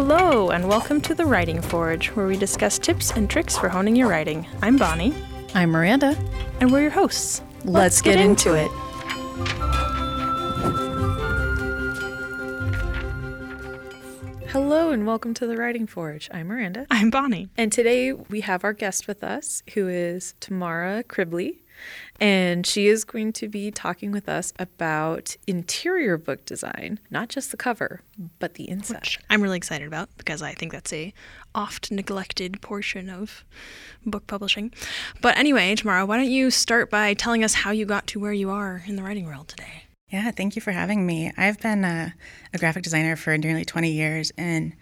Hello, and welcome to the Writing Forge, where we discuss tips and tricks for honing your writing. I'm Bonnie, I'm Miranda. and we're your hosts. Let's, get, into it. Hello and welcome to the Writing Forge. I'm Miranda. I'm Bonnie. And today we have our guest with us, who is Tamara Cribley. And she is going to be talking with us about interior book design, not just the cover, but the inside. Which I'm really excited about because I think that's a oft neglected portion of book publishing. But anyway, Tamara, why don't you start by telling us how you got to where you are in the writing world today? Yeah, thank you for having me. I've been a, a graphic designer for nearly 20 years, and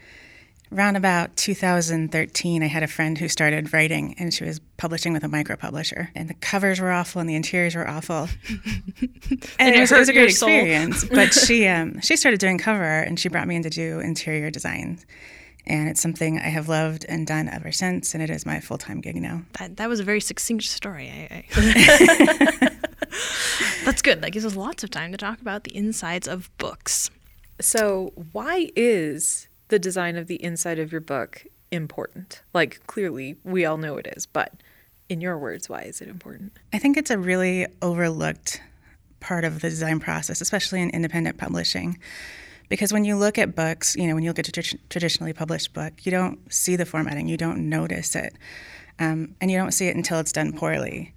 around about 2013, I had a friend who started writing, and she was publishing with a micro publisher, and the covers were awful and the interiors were awful, and it it was, it was a great soul. experience. but she um, she started doing cover art, and she brought me in to do interior designs. And it's something I have loved and done ever since, and it is my full time gig now. That, that was a very succinct story. I, I that's good. That gives us lots of time to talk about the insides of books. So, why is the design of the inside of your book important? Like, clearly, we all know it is, but in your words, why is it important? I think it's a really overlooked part of the design process, especially in independent publishing. Because when you look at books, you know, when you look at a trad- traditionally published book, you don't see the formatting, you don't notice it, um, and you don't see it until it's done poorly.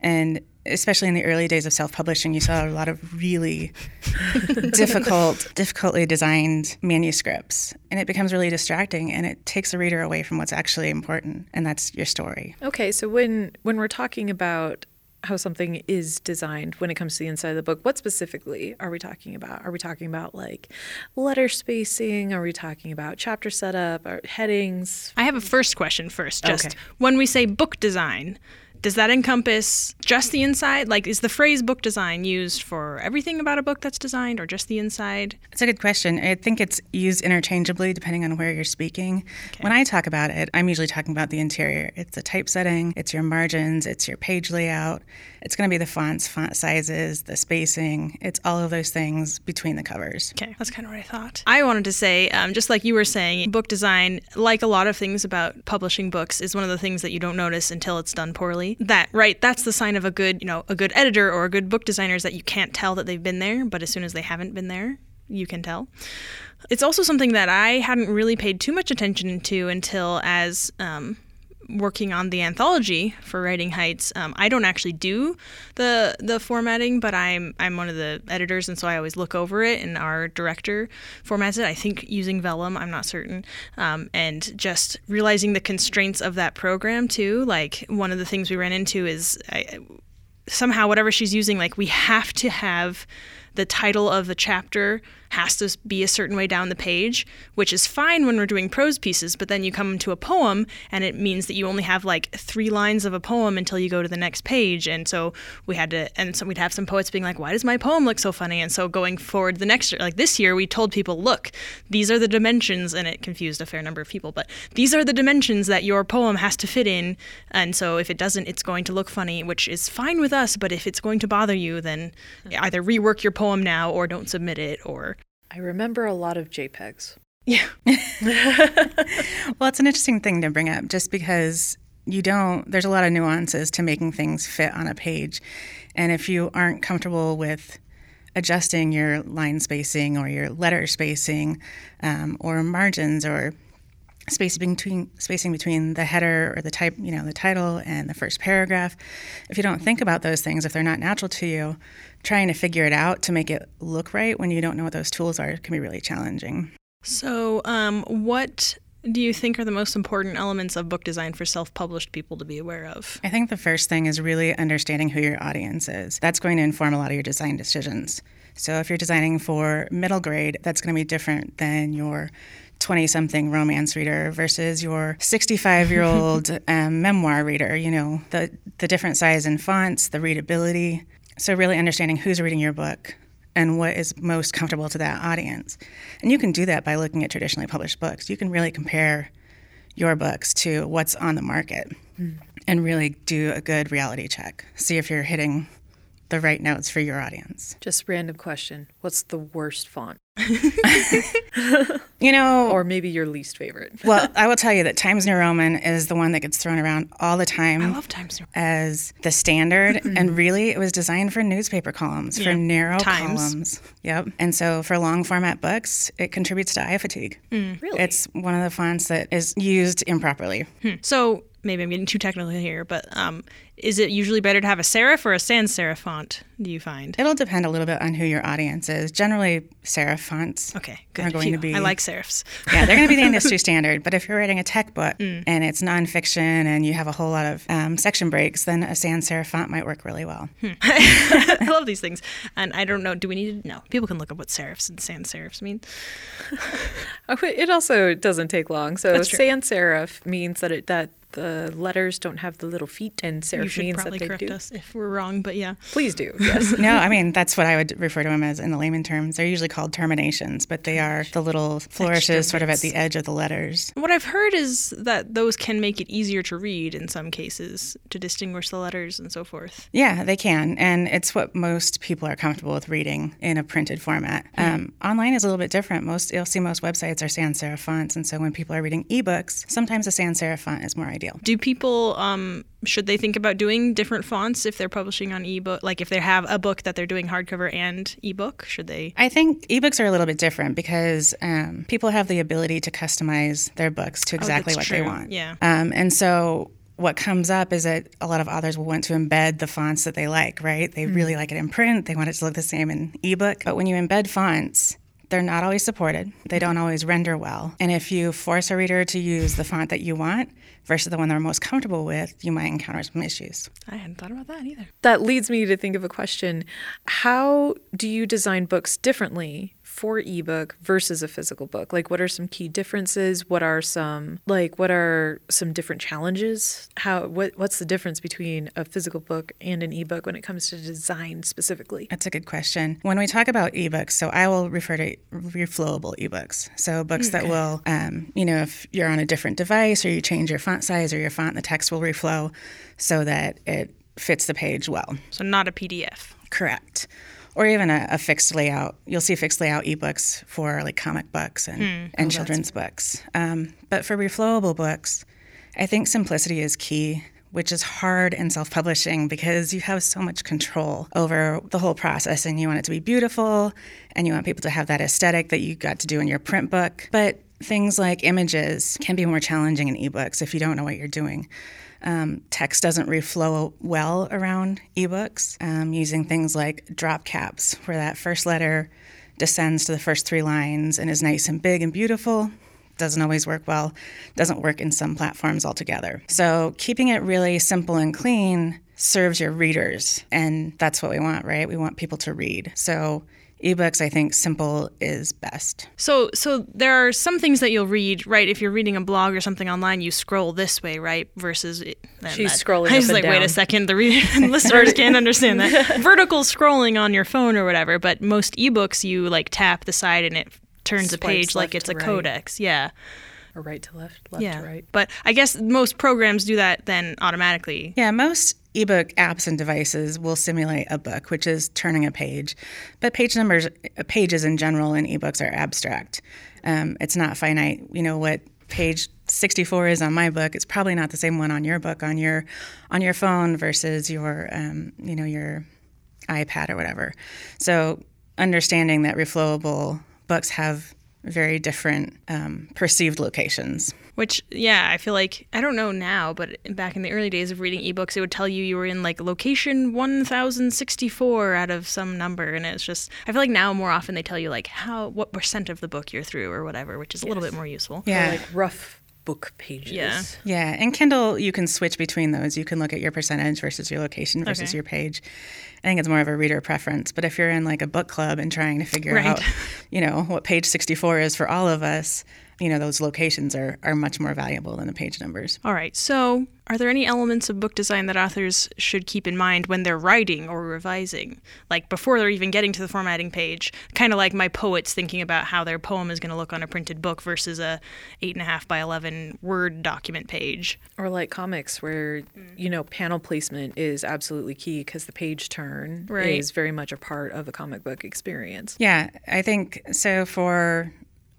And especially in the early days of self-publishing, you saw a lot of really difficult, difficultly designed manuscripts, and it becomes really distracting, and it takes the reader away from what's actually important, and that's your story. Okay, so when when we're talking about how something is designed when it comes to the inside of the book, what specifically are we talking about? Are we talking about like letter spacing? Are we talking about chapter setup or headings? I have a first question first. Just Okay. when we say book design, does that encompass just the inside? Like, is the phrase book design used for everything about a book that's designed or just the inside? It's a good question. I think it's used interchangeably depending on where you're speaking. When I talk about it, I'm usually talking about the interior. It's the typesetting, it's your margins, it's your page layout, it's going to be the fonts, font sizes, the spacing. It's all of those things between the covers. Okay, that's kind of what I thought. I wanted to say, um, just like you were saying, book design, like a lot of things about publishing books, is one of the things that you don't notice until it's done poorly. That right, that's the sign of a good, you know, a good editor or a good book designer is that you can't tell that they've been there, but as soon as they haven't been there, you can tell. It's also something that I hadn't really paid too much attention to until as um, working on the anthology for Writing Heights. Um, I don't actually do the the formatting, but I'm I'm one of the editors, and so I always look over it. And our director formats it. I think using Vellum. I'm not certain. Um, and just realizing the constraints of that program too. Like one of the things we ran into is I, somehow whatever she's using, like we have to have the title of the chapter has to be a certain way down the page, which is fine when we're doing prose pieces, but then you come to a poem and it means that you only have like three lines of a poem until you go to the next page. And so we had to, and so we'd have some poets being like, why does my poem look so funny? And so going forward the next year, like this year, we told people, look, these are the dimensions, and it confused a fair number of people, but these are the dimensions that your poem has to fit in. And so if it doesn't, it's going to look funny, which is fine with us, but if it's going to bother you, then either rework your poem now or don't submit it or I remember a lot of JPEGs. yeah. Well, it's an interesting thing to bring up just because you don't, there's a lot of nuances to making things fit on a page. And if you aren't comfortable with adjusting your line spacing or your letter spacing um, or margins or spacing between spacing between the header or the type you know the title and the first paragraph if you don't think about those things if they're not natural to you trying to figure it out to make it look right when you don't know what those tools are can be really challenging So, um, what do you think are the most important elements of book design for self published people to be aware of? I think the first thing is really understanding who your audience is. That's going to inform a lot of your design decisions. So if you're designing for middle grade, that's going to be different than your 20 something romance reader versus your 65 year old um, memoir reader. You know, the, the different size and fonts, the readability. So really understanding who's reading your book and what is most comfortable to that audience. And you can do that by looking at traditionally published books. You can really compare your books to what's on the market hmm. and really do a good reality check. See if you're hitting the right notes for your audience. Just random question. What's the worst font? You know, Or maybe your least favorite? well, I will tell you that Times New Roman is the one that gets thrown around all the time. I love Times New as the standard mm-hmm. and really it was designed for newspaper columns for narrow Times. columns yep and so for long format books it contributes to eye fatigue mm. Really? it's one of the fonts that is used improperly hmm. So maybe I'm getting too technical here, but um, is it usually better to have a serif or a sans serif font? Do you find? it'll depend a little bit on who your audience is generally serif fonts Okay, good. are going Phew, to be I like serifs. yeah they're going to be the industry standard but if you're writing a tech book Mm. and it's nonfiction and you have a whole lot of um, section breaks then a sans serif font might work really well Hmm. I love these things, and I don't know. Do we need to? know? people can look up what serifs and sans serifs mean. It also doesn't take long. So That's sans serif means that it that the letters don't have the little feet, and you should means probably that they correct do. us if we're wrong, but yeah. Please do. Yes. no, I mean that's what I would refer to them as in the layman terms. They're usually called terminations, but they are the little flourishes sort of at the edge of the letters. What I've heard is that those can make it easier to read in some cases to distinguish the letters and so forth. Yeah, they can, and it's what most people are comfortable with reading in a printed format. Um, online is a little bit different. Most you'll see most websites are sans serif fonts, and so when people are reading ebooks, sometimes a sans serif font is more ideal. Do people um, should they think about doing different fonts if they're publishing on ebook? Like if they have a book that they're doing hardcover and ebook, should they? I think ebooks are a little bit different because um, people have the ability to customize their books to exactly that's what they want. Yeah. Um, and so what comes up is that a lot of authors will want to embed the fonts that they like, right? They really like it in print, they want it to look the same in ebook. But when you embed fonts, they're not always supported. They don't always render well. And if you force a reader to use the font that you want versus the one they're most comfortable with, you might encounter some issues. I hadn't thought about that either. That leads me to think of a question. How do you design books differently for ebook versus a physical book? Like what are some key differences? What are some like what are some different challenges? How what what's the difference between a physical book and an ebook when it comes to design specifically? That's a good question. When we talk about ebooks, so I will refer to reflowable ebooks. So books that will, um, you know, if you're on a different device or you change your font size or your font, the text will reflow so that it fits the page well. So not a PDF. Correct. Or even a, a fixed layout. You'll see fixed layout ebooks for like comic books and, and children's books. Um, but for reflowable books, I think simplicity is key, which is hard in self publishing because you have so much control over the whole process and you want it to be beautiful and you want people to have that aesthetic that you got to do in your print book. But things like images can be more challenging in ebooks if you don't know what you're doing. Um, text doesn't reflow well around ebooks um, using things like drop caps, where that first letter descends to the first three lines and is nice and big and beautiful. Doesn't always work well, doesn't work in some platforms altogether. So, keeping it really simple and clean serves your readers, and that's what we want, right? We want people to read. So, ebooks, I think simple is best. So so there are some things that you'll read, right? If you're reading a blog or something online, you scroll this way, right? Versus eh, She's that- scrolling I was up and like, wait a second, the reader listeners can't understand that. Vertical scrolling on your phone or whatever, but most ebooks you like tap the side and it turns a page like it's a right. codex. Yeah. Or right to left, left Yeah. to right. But I guess most programs do that then automatically. Yeah, most ebook apps and devices will simulate a book, which is turning a page. But page numbers, pages in general in ebooks are abstract. Um, it's not finite. You know what page 64 is on my book. It's probably not the same one on your book on your on your phone versus your um, you know your iPad or whatever. So understanding that reflowable books have very different um, perceived locations. Which, yeah, I feel like, I don't know now, but back in the early days of reading ebooks, it would tell you you were in like location 1064 out of some number. And it's just, I feel like now more often they tell you like how, what percent of the book you're through or whatever, which is a little bit more useful. Yeah. Or like rough book pages. Yeah. Yeah, and Kindle, you can switch between those. You can look at your percentage versus your location versus Okay. your page. I think it's more of a reader preference. But if you're in like a book club and trying to figure Right. out, you know, what page 64 is for all of us, you know, those locations are, are much more valuable than the page numbers. All right. So, are there any elements of book design that authors should keep in mind when they're writing or revising? Like before they're even getting to the formatting page, kind of like my poets thinking about how their poem is going to look on a printed book versus a eight and a half by 11 Word document page. Or like comics, where, you know, panel placement is absolutely key because the page turn Right. is very much a part of the comic book experience. Yeah, I think so for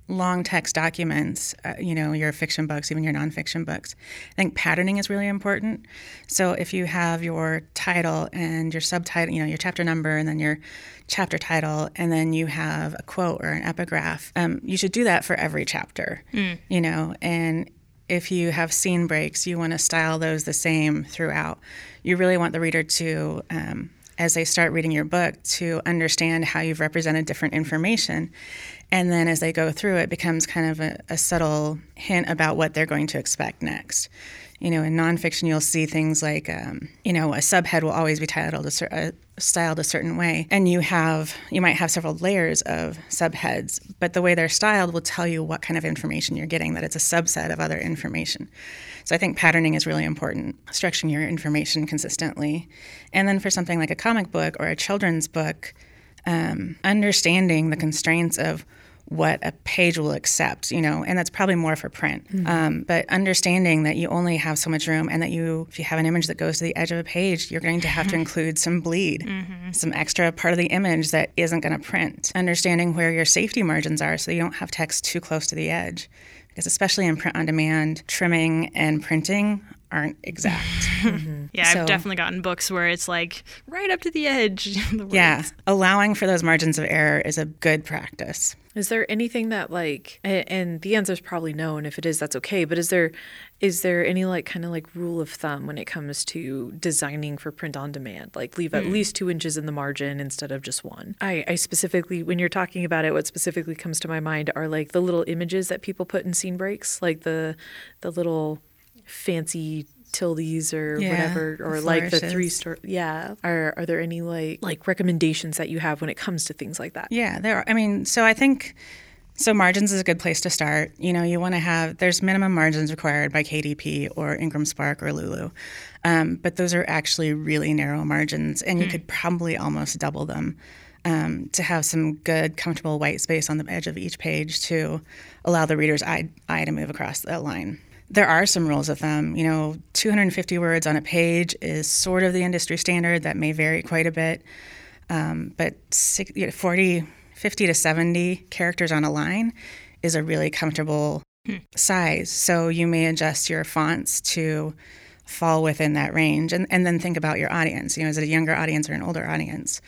long text documents, uh, you know, your fiction books, even your nonfiction books, I think patterning is really important. So if you have your title and your subtitle, you know, your chapter number and then your chapter title, and then you have a quote or an epigraph, um, you should do that for every chapter, you know, and if you have scene breaks, you want to style those the same throughout. You really want the reader to, um, as they start reading your book, to understand how you've represented different information. And then as they go through, it becomes kind of a, a subtle hint about what they're going to expect next. You know, in nonfiction, you'll see things like, um, you know, a subhead will always be titled a, cer- uh, styled a certain way, and you have you might have several layers of subheads, but the way they're styled will tell you what kind of information you're getting. That it's a subset of other information. So I think patterning is really important, structuring your information consistently, and then for something like a comic book or a children's book, um, understanding the constraints of what a page will accept, you know, and that's probably more for print. Um, but understanding that you only have so much room and that you, if you have an image that goes to the edge of a page, you're going to have to include some bleed, some extra part of the image that isn't going to print. Understanding where your safety margins are so you don't have text too close to the edge. Because especially in print on demand, trimming and printing aren't exact. Mm-hmm. Yeah, So- I've definitely gotten books where it's like right up to the edge. the yeah, allowing for those margins of error is a good practice. Is there anything that like and the answer is probably no and if it is that's okay but is there is there any like kind of like rule of thumb when it comes to designing for print on demand like leave at hmm. least two inches in the margin instead of just one I, I specifically when you're talking about it what specifically comes to my mind are like the little images that people put in scene breaks like the the little fancy tildes or Yeah, whatever or like the three star yeah are are there any like like recommendations that you have when it comes to things like that Yeah, there. Are, I mean, so I think so. Margins is a good place to start. You know, you want to have there's minimum margins required by KDP or Ingram Spark or Lulu, um, but those are actually really narrow margins, and you could probably almost double them. Um, to have some good, comfortable white space on the edge of each page to allow the reader's eye, eye to move across that line. There are some rules of thumb. You know, 250 words on a page is sort of the industry standard. That may vary quite a bit um, but six, you know, 40, 50 to 70 characters on a line is a really comfortable size. So you may adjust your fonts to fall within that range and, and then think about your audience. You know, is it a younger audience or an older audience?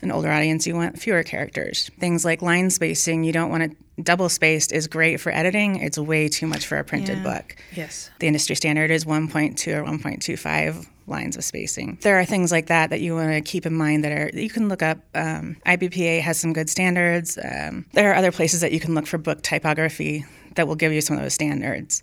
An older audience, you want fewer characters. Things like line spacing, you don't want it double spaced is great for editing. It's way too much for a printed Yeah. book. yes The industry standard is 1.2 or 1.25 lines of spacing. There are things like that that you want to keep in mind that are that you can look up. Um, IBPA has some good standards. Um, there are other places that you can look for book typography that will give you some of those standards.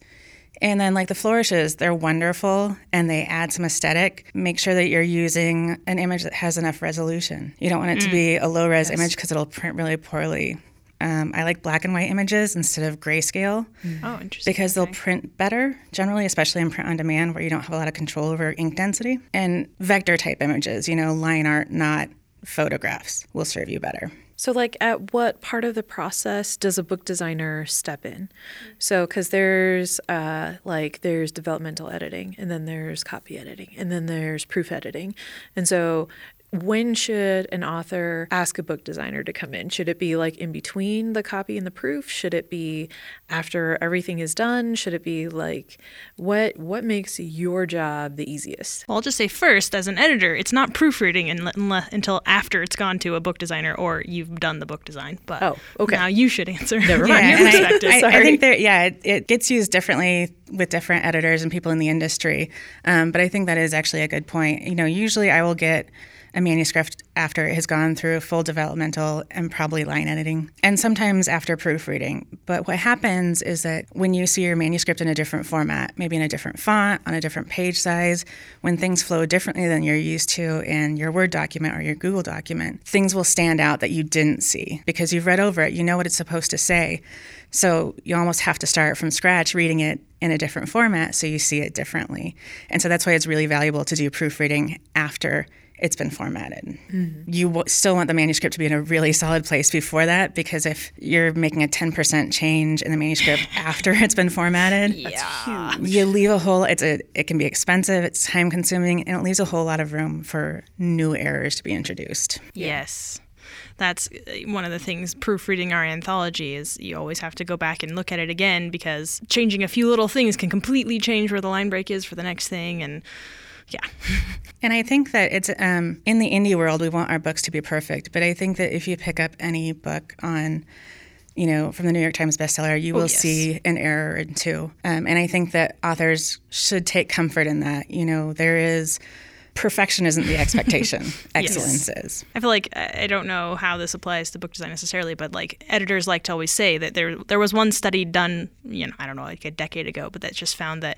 And then, like the flourishes, they're wonderful and they add some aesthetic. Make sure that you're using an image that has enough resolution. You don't want it to be a low res image because it'll print really poorly. Um, I like black and white images instead of grayscale Oh, interesting. because they'll print better generally especially in print on demand where you don't have a lot of control over ink density. And vector type images you know line art not photographs will serve you better. So, like, at what part of the process does a book designer step in? So, because there's uh, like there's developmental editing, and then there's copy editing, and then there's proof editing, and so when should an author ask a book designer to come in? Should it be like in between the copy and the proof? Should it be after everything is done? Should it be like what what makes your job the easiest? Well, I'll just say first, as an editor, it's not proofreading unle- unle- until after it's gone to a book designer or you've done the book design. But Oh, okay. now you should answer. Never from mind. your and I- perspective. I, I, think there yeah it, it gets used differently with different editors and people in the industry um, but i think that is actually a good point you know usually i will get a manuscript after it has gone through full developmental and probably line editing, and sometimes after proofreading. But what happens is that when you see your manuscript in a different format, maybe in a different font, on a different page size, when things flow differently than you're used to in your Word document or your Google document, things will stand out that you didn't see because you've read over it, you know what it's supposed to say. So you almost have to start from scratch reading it in a different format so you see it differently. And so that's why it's really valuable to do proofreading after it's been formatted. Mm-hmm. You w- still want the manuscript to be in a really solid place before that because if you're making a 10% change in the manuscript after it's been formatted, yeah. you leave a whole it's a it can be expensive, it's time consuming and it leaves a whole lot of room for new errors to be introduced. Yes that's uh, one of the things proofreading our anthology is you always have to go back and look at it again because changing a few little things can completely change where the line break is for the next thing and yeah. and I think that it's um, in the indie world, we want our books to be perfect. But I think that if you pick up any book on, you know, from the New York Times bestseller, you oh, will yes. see an error or two. Um, and I think that authors should take comfort in that. You know, there is perfection isn't the expectation. Excellence yes. is. I feel like I don't know how this applies to book design necessarily, but like editors like to always say that there there was one study done, you know, I don't know, like a decade ago, but that just found that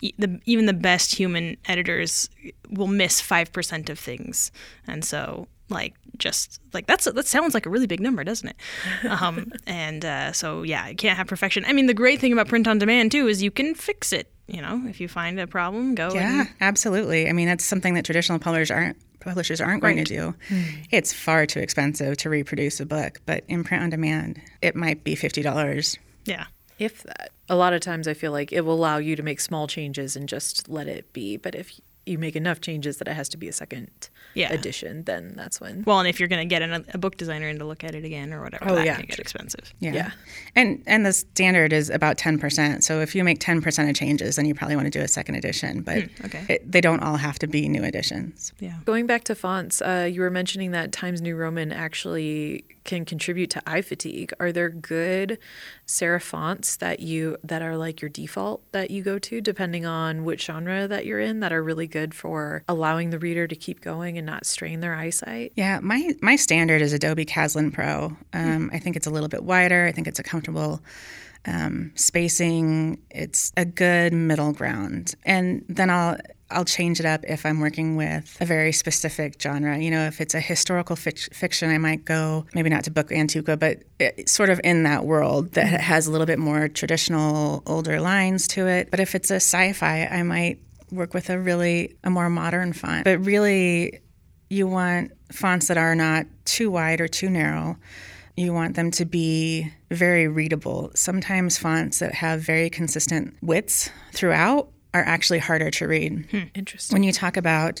the, even the best human editors will miss five percent of things, and so like just like that's that sounds like a really big number doesn't it um, and uh, so yeah you can't have perfection i mean the great thing about print on demand too is you can fix it you know, if you find a problem, go. Yeah, and... absolutely. I mean, that's something that traditional publishers aren't publishers aren't right. going to do. Mm. It's far too expensive to reproduce a book, but in print on demand, it might be fifty dollars. Yeah. If that. A lot of times I feel like it will allow you to make small changes and just let it be. But if you make enough changes that it has to be a second yeah. edition, then that's when. Well, and if you're going to get an, a book designer in to look at it again or whatever, oh, that yeah. can get expensive. Yeah. yeah. And and the standard is about 10%. So if you make 10% of changes, then you probably want to do a second edition. But mm, okay. it, they don't all have to be new editions. Yeah. Going back to fonts, uh, you were mentioning that Times New Roman actually can contribute to eye fatigue. Are there good serif fonts that you that are like your default that you go to depending on which genre that you're in that are really good for allowing the reader to keep going and not strain their eyesight? Yeah, my my standard is Adobe Caslon Pro. Um, I think it's a little bit wider. I think it's a comfortable um, spacing. It's a good middle ground, and then I'll I'll change it up if I'm working with a very specific genre. You know, if it's a historical fiction, I might go maybe not to Book Antiqua, but sort of in that world that mm-hmm. has a little bit more traditional, older lines to it. But if it's a sci-fi, I might work with a really a more modern font. But really, you want fonts that are not too wide or too narrow. You want them to be very readable. Sometimes fonts that have very consistent widths throughout are actually harder to read. Hmm. Interesting. When you talk about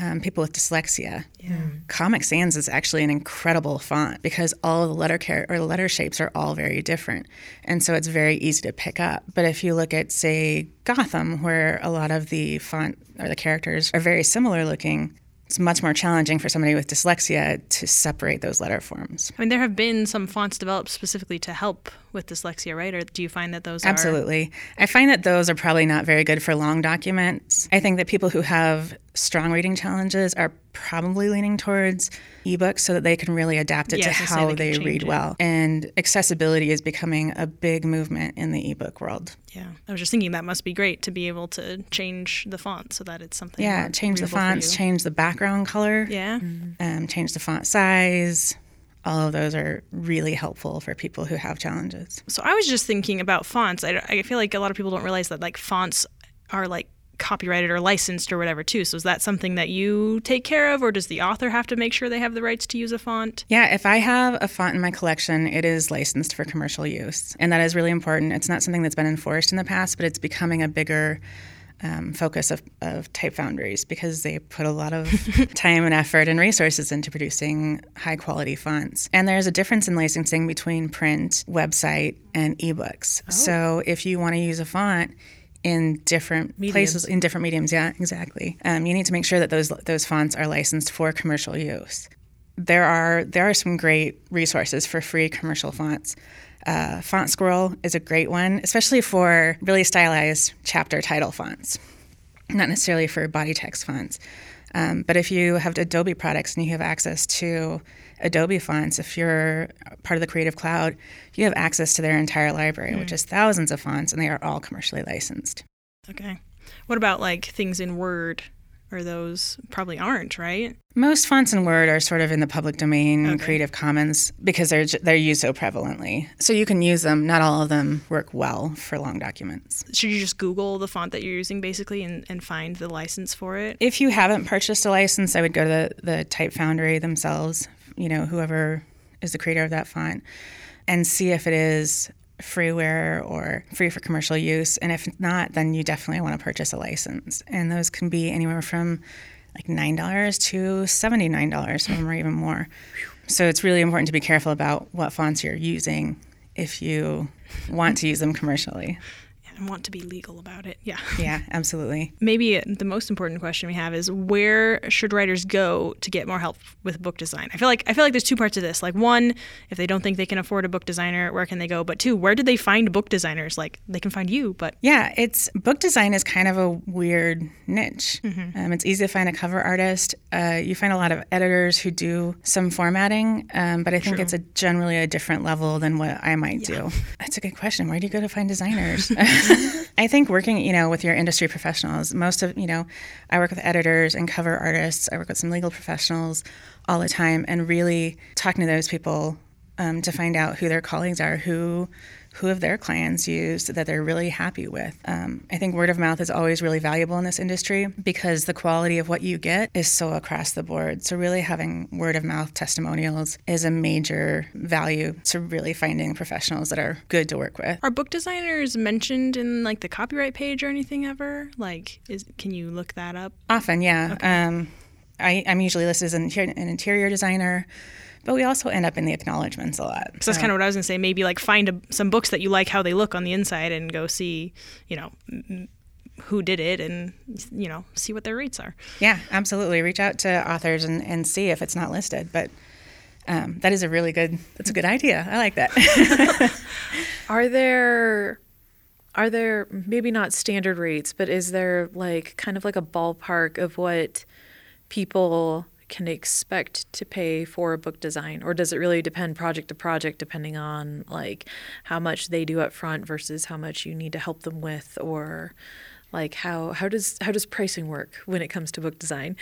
um, people with dyslexia, yeah. Comic Sans is actually an incredible font because all the letter char- or the letter shapes are all very different, and so it's very easy to pick up. But if you look at, say, Gotham, where a lot of the font or the characters are very similar looking, it's much more challenging for somebody with dyslexia to separate those letter forms. I mean, there have been some fonts developed specifically to help with dyslexia, right? Or do you find that those Absolutely. Are... I find that those are probably not very good for long documents. I think that people who have strong reading challenges are probably leaning towards ebooks so that they can really adapt it to how they, they read it. well. And accessibility is becoming a big movement in the ebook world. Yeah. I was just thinking that must be great to be able to change the font so that it's something Yeah, change the fonts, change the background color. Yeah. Mm-hmm. Um, change the font size all of those are really helpful for people who have challenges. So I was just thinking about fonts. I, I feel like a lot of people don't realize that like fonts are like copyrighted or licensed or whatever too. So is that something that you take care of or does the author have to make sure they have the rights to use a font? Yeah, if I have a font in my collection, it is licensed for commercial use. And that is really important. It's not something that's been enforced in the past, but it's becoming a bigger um, focus of, of type foundries because they put a lot of time and effort and resources into producing high quality fonts. And there's a difference in licensing between print, website, and ebooks. Oh. So if you want to use a font, in different mediums. places in different mediums yeah exactly um, you need to make sure that those those fonts are licensed for commercial use there are there are some great resources for free commercial fonts uh, Font Squirrel is a great one, especially for really stylized chapter title fonts, not necessarily for body text fonts. Um, but if you have Adobe products and you have access to Adobe fonts, if you're part of the Creative Cloud, you have access to their entire library, mm. which is thousands of fonts, and they are all commercially licensed. Okay. What about like things in Word? or those probably aren't, right? Most fonts in Word are sort of in the public domain, okay. Creative Commons, because they're they're used so prevalently. So you can use them. Not all of them work well for long documents. Should you just Google the font that you're using basically and, and find the license for it? If you haven't purchased a license, I would go to the, the Type Foundry themselves, you know, whoever is the creator of that font, and see if it is freeware or free for commercial use. And if not, then you definitely want to purchase a license. And those can be anywhere from like $9 to $79. Some of them are even more. So it's really important to be careful about what fonts you're using if you want to use them commercially and want to be legal about it. Yeah. Yeah, absolutely. Maybe the most important question we have is where should writers go to get more help with book design? I feel like I feel like there's two parts to this. Like one, if they don't think they can afford a book designer, where can they go? But two, where do they find book designers? Like they can find you, but yeah, it's book design is kind of a weird niche. Mm-hmm. Um, it's easy to find a cover artist. Uh, you find a lot of editors who do some formatting, um, but I think True. it's a generally a different level than what I might yeah. do. That's a good question. Where do you go to find designers? I think working, you know, with your industry professionals, most of, you know, I work with editors and cover artists. I work with some legal professionals all the time, and really talking to those people um, to find out who their colleagues are, who who have their clients used that they're really happy with. Um, I think word of mouth is always really valuable in this industry because the quality of what you get is so across the board. So, really having word of mouth testimonials is a major value to really finding professionals that are good to work with. Are book designers mentioned in like the copyright page or anything ever? Like, is can you look that up? Often, yeah. Okay. Um, I, am usually listed as an, an interior designer but we also end up in the acknowledgments a lot. So that's kind of what I was going to say. Maybe like find a, some books that you like how they look on the inside and go see, you know, who did it and you know see what their rates are. Yeah, absolutely. Reach out to authors and, and see if it's not listed, but. Um, that is a really good. That's a good idea. I like that. are there are there maybe not standard rates, but is there like kind of like a ballpark of what people can expect to pay for a book design or does it really depend project to project depending on like how much they do up front versus how much you need to help them with or like how how does how does pricing work when it comes to book design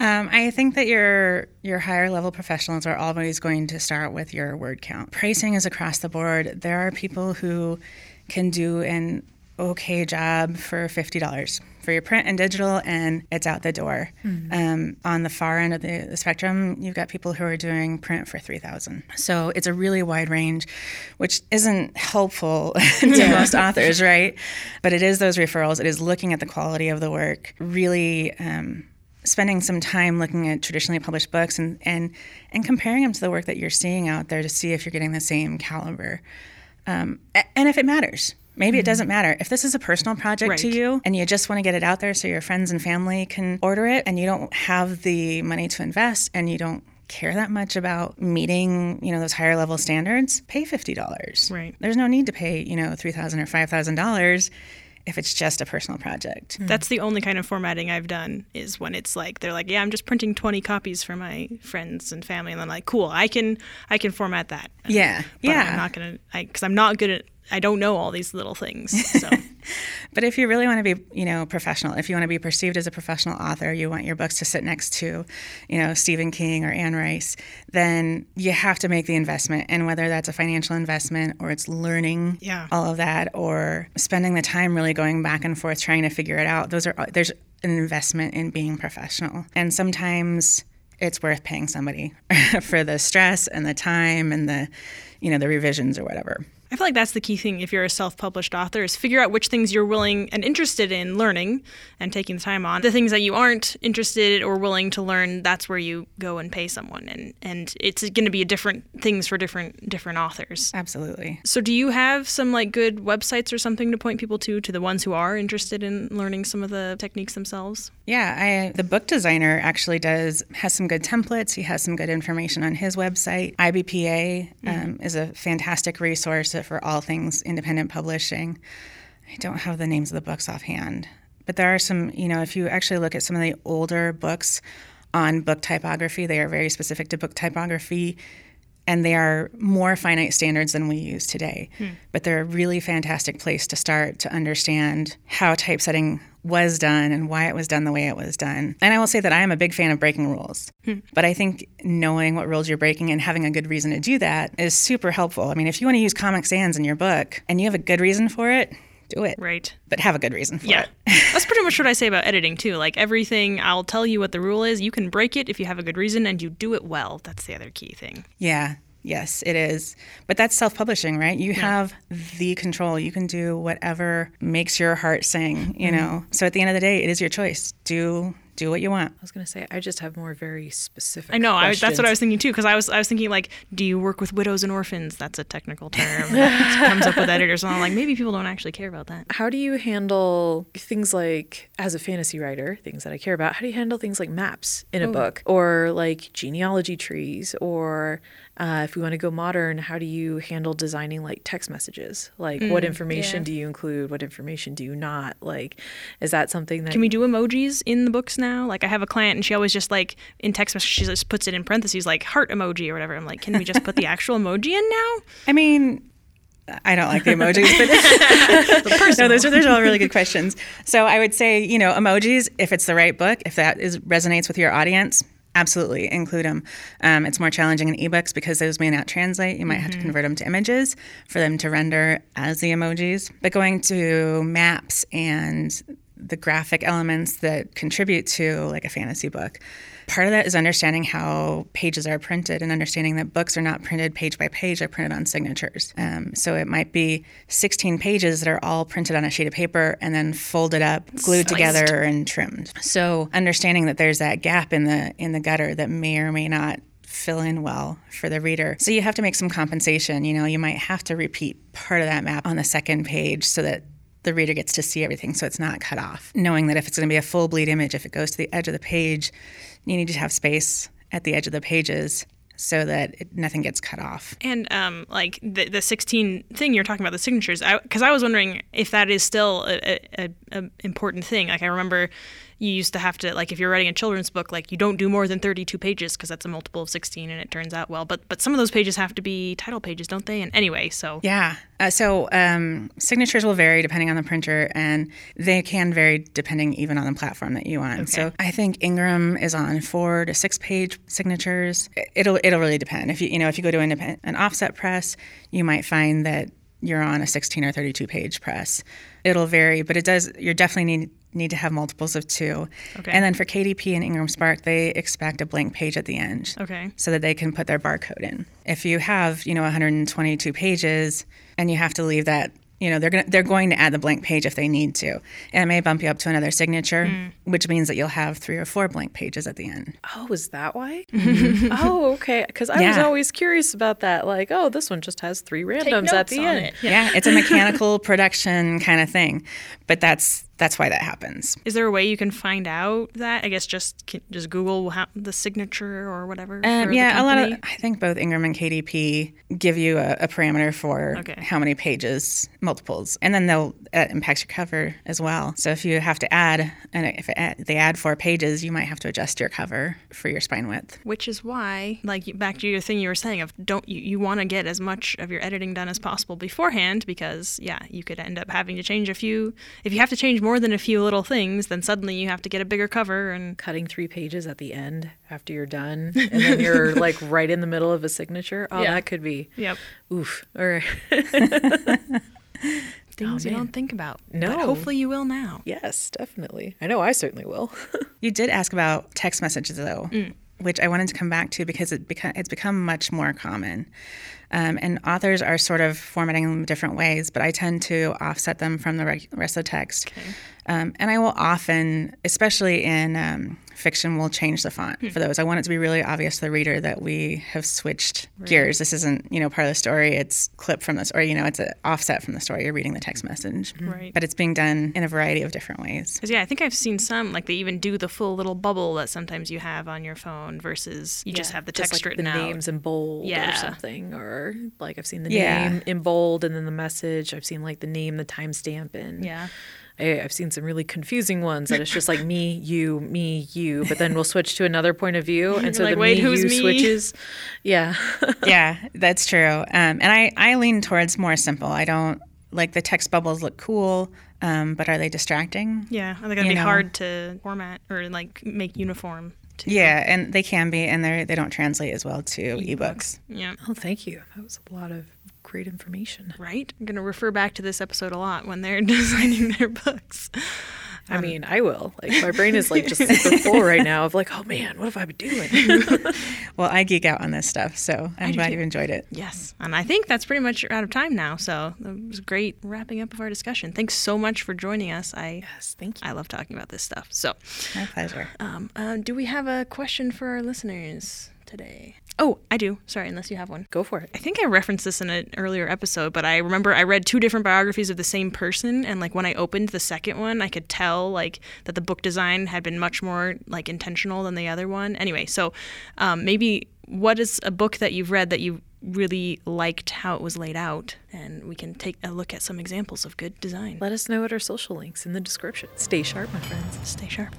um, I think that your your higher level professionals are always going to start with your word count. Pricing is across the board. There are people who can do an okay job for fifty dollars for your print and digital, and it's out the door. Mm-hmm. Um, on the far end of the, the, spectrum, you've got people who are doing print for three thousand. So it's a really wide range, which isn't helpful to yeah. most authors, right? But it is those referrals. It is looking at the quality of the work, really. Um, spending some time looking at traditionally published books and, and, and comparing them to the work that you're seeing out there to see if you're getting the same caliber. Um, and if it matters, Maybe mm-hmm. it doesn't matter. If this is a personal project right. to you and you just want to get it out there so your friends and family can order it and you don't have the money to invest and you don't care that much about meeting, you know, those higher level standards, pay $50. Right. There's no need to pay, you know, 3,000 or $5,000 if it's just a personal project. Mm. That's the only kind of formatting I've done is when it's like they're like, yeah, I'm just printing 20 copies for my friends and family, and I'm like, cool, I can I can format that. Yeah, but yeah. I'm not gonna because I'm not good at I don't know all these little things. So. but if you really want to be, you know, professional, if you want to be perceived as a professional author, you want your books to sit next to, you know, Stephen King or Anne Rice, then you have to make the investment. And whether that's a financial investment or it's learning yeah. all of that or spending the time really going back and forth trying to figure it out, those are there's an investment in being professional. And sometimes it's worth paying somebody for the stress and the time and the, you know, the revisions or whatever. I feel like that's the key thing if you're a self-published author is figure out which things you're willing and interested in learning and taking the time on. The things that you aren't interested or willing to learn, that's where you go and pay someone and and it's going to be different things for different different authors. Absolutely. So do you have some like good websites or something to point people to to the ones who are interested in learning some of the techniques themselves? Yeah, I, the book designer actually does has some good templates. He has some good information on his website. IBPA mm-hmm. um, is a fantastic resource for all things independent publishing. I don't have the names of the books offhand, But there are some, you know, if you actually look at some of the older books on book typography, they are very specific to book typography and they are more finite standards than we use today. Hmm. But they're a really fantastic place to start to understand how typesetting was done and why it was done the way it was done. And I will say that I am a big fan of breaking rules. Hmm. But I think knowing what rules you're breaking and having a good reason to do that is super helpful. I mean, if you want to use Comic Sans in your book and you have a good reason for it, do it. Right. But have a good reason for yeah. it. That's pretty much what I say about editing too. Like everything, I'll tell you what the rule is. You can break it if you have a good reason and you do it well. That's the other key thing. Yeah. Yes, it is. But that's self publishing, right? You yeah. have the control. You can do whatever makes your heart sing, you mm-hmm. know? So at the end of the day, it is your choice. Do do what you want. I was going to say, I just have more very specific. I know. I, that's what I was thinking too, because I was I was thinking like, do you work with widows and orphans? That's a technical term that comes up with editors, and I'm like, maybe people don't actually care about that. How do you handle things like, as a fantasy writer, things that I care about? How do you handle things like maps in a oh. book, or like genealogy trees, or uh, if we want to go modern, how do you handle designing like text messages? Like, mm, what information yeah. do you include? What information do you not? Like, is that something that can we do emojis in the books now? Like, I have a client and she always just like in text message she just puts it in parentheses like heart emoji or whatever. I'm like, can we just put the actual emoji in now? I mean, I don't like the emojis, but no, those are those are all really good questions. So I would say, you know, emojis, if it's the right book, if that is resonates with your audience, Absolutely, include them. Um, it's more challenging in ebooks because those may not translate. You might mm-hmm. have to mm-hmm. convert them to images for them to render as the emojis. But going to maps and the graphic elements that contribute to like a fantasy book. Part of that is understanding how pages are printed and understanding that books are not printed page by page, they're printed on signatures. Um, so it might be 16 pages that are all printed on a sheet of paper and then folded up, glued Sliced. together, and trimmed. So understanding that there's that gap in the in the gutter that may or may not fill in well for the reader. So you have to make some compensation. You know, you might have to repeat part of that map on the second page so that the reader gets to see everything so it's not cut off. Knowing that if it's going to be a full bleed image, if it goes to the edge of the page, you need to have space at the edge of the pages so that it, nothing gets cut off. And um, like the the 16 thing you're talking about, the signatures, because I, I, was wondering if that is still a, a, a, important thing. Like I remember you used to have to like if you're writing a children's book like you don't do more than 32 pages because that's a multiple of 16 and it turns out well but but some of those pages have to be title pages don't they and anyway so yeah uh, so um, signatures will vary depending on the printer and they can vary depending even on the platform that you want okay. so i think ingram is on four to six page signatures it'll it'll really depend if you you know if you go to an, an offset press you might find that you're on a 16 or 32 page press. It'll vary, but it does. you're definitely need need to have multiples of two. Okay. And then for KDP and Ingram Spark, they expect a blank page at the end. Okay. So that they can put their barcode in. If you have, you know, 122 pages and you have to leave that you know they're going to they're going to add the blank page if they need to and it may bump you up to another signature mm. which means that you'll have three or four blank pages at the end oh is that why oh okay because i yeah. was always curious about that like oh this one just has three randoms at the end it. yeah. yeah it's a mechanical production kind of thing but that's that's why that happens. Is there a way you can find out that? I guess just just Google the signature or whatever. Um, yeah, a lot of I think both Ingram and KDP give you a, a parameter for okay. how many pages multiples, and then they'll uh, impacts your cover as well. So if you have to add, and if it, they add four pages, you might have to adjust your cover for your spine width. Which is why, like back to your thing you were saying of don't you, you want to get as much of your editing done as possible beforehand because yeah, you could end up having to change a few. If you have to change more than a few little things, then suddenly you have to get a bigger cover and cutting three pages at the end after you're done, and then you're like right in the middle of a signature. Oh, yeah. that could be. Yep. Oof. All right. Things oh, you don't think about. No. But hopefully you will now. Yes, definitely. I know I certainly will. you did ask about text messages though. Mm which I wanted to come back to because it beca- it's become much more common. Um, and authors are sort of formatting them different ways, but I tend to offset them from the rest of the text. Okay. Um, and I will often, especially in um, fiction, will change the font hmm. for those. I want it to be really obvious to the reader that we have switched right. gears. This isn't, you know, part of the story. It's clip from this, or You know, it's an offset from the story. You're reading the text message, right? But it's being done in a variety of different ways. Because yeah, I think I've seen some like they even do the full little bubble that sometimes you have on your phone versus you yeah, just have the text like written the out. names in bold yeah. or something, or like I've seen the yeah. name in bold and then the message. I've seen like the name, the timestamp, and yeah. I, I've seen some really confusing ones that it's just like me, you, me, you, but then we'll switch to another point of view, and so like, the "Wait, me who's you me?" switches. Yeah, yeah, that's true. Um, and I, I lean towards more simple. I don't like the text bubbles look cool, um, but are they distracting? Yeah, I think it'd You be know. hard to format or like make uniform. To Yeah, and they can be, and they they don't translate as well to ebooks. Yeah. Oh, thank you. That was a lot of great information. Right? I'm going to refer back to this episode a lot when they're designing their books. I mean, I will. Like, my brain is like just super full right now of like, oh man, what have I been doing? Well, I geek out on this stuff, so I'm glad you've enjoyed it. Yes. And I think that's pretty much out of time now. So it was great wrapping up of our discussion. Thanks so much for joining us. I yes, thank you. I love talking about this stuff. So, My pleasure. um, uh, do we have a question for our listeners today? Oh, I do. Sorry, unless you have one. Go for it. I think I referenced this in an earlier episode, but I remember I read two different biographies of the same person, and like when I opened the second one, I could tell like that the book design had been much more like intentional than the other one. Anyway, so um, maybe what is a book that you've read that you really liked how it was laid out, and we can take a look at some examples of good design. Let us know at our social links in the description. Stay sharp, my friends. Stay sharp.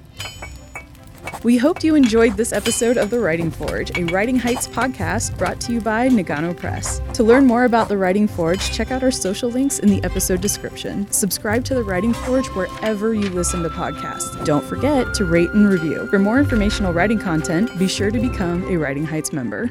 We hoped you enjoyed this episode of The Writing Forge, a Writing Heights podcast brought to you by Nagano Press. To learn more about The Writing Forge, check out our social links in the episode description. Subscribe to The Writing Forge wherever you listen to podcasts. Don't forget to rate and review. For more informational writing content, be sure to become a Writing Heights member.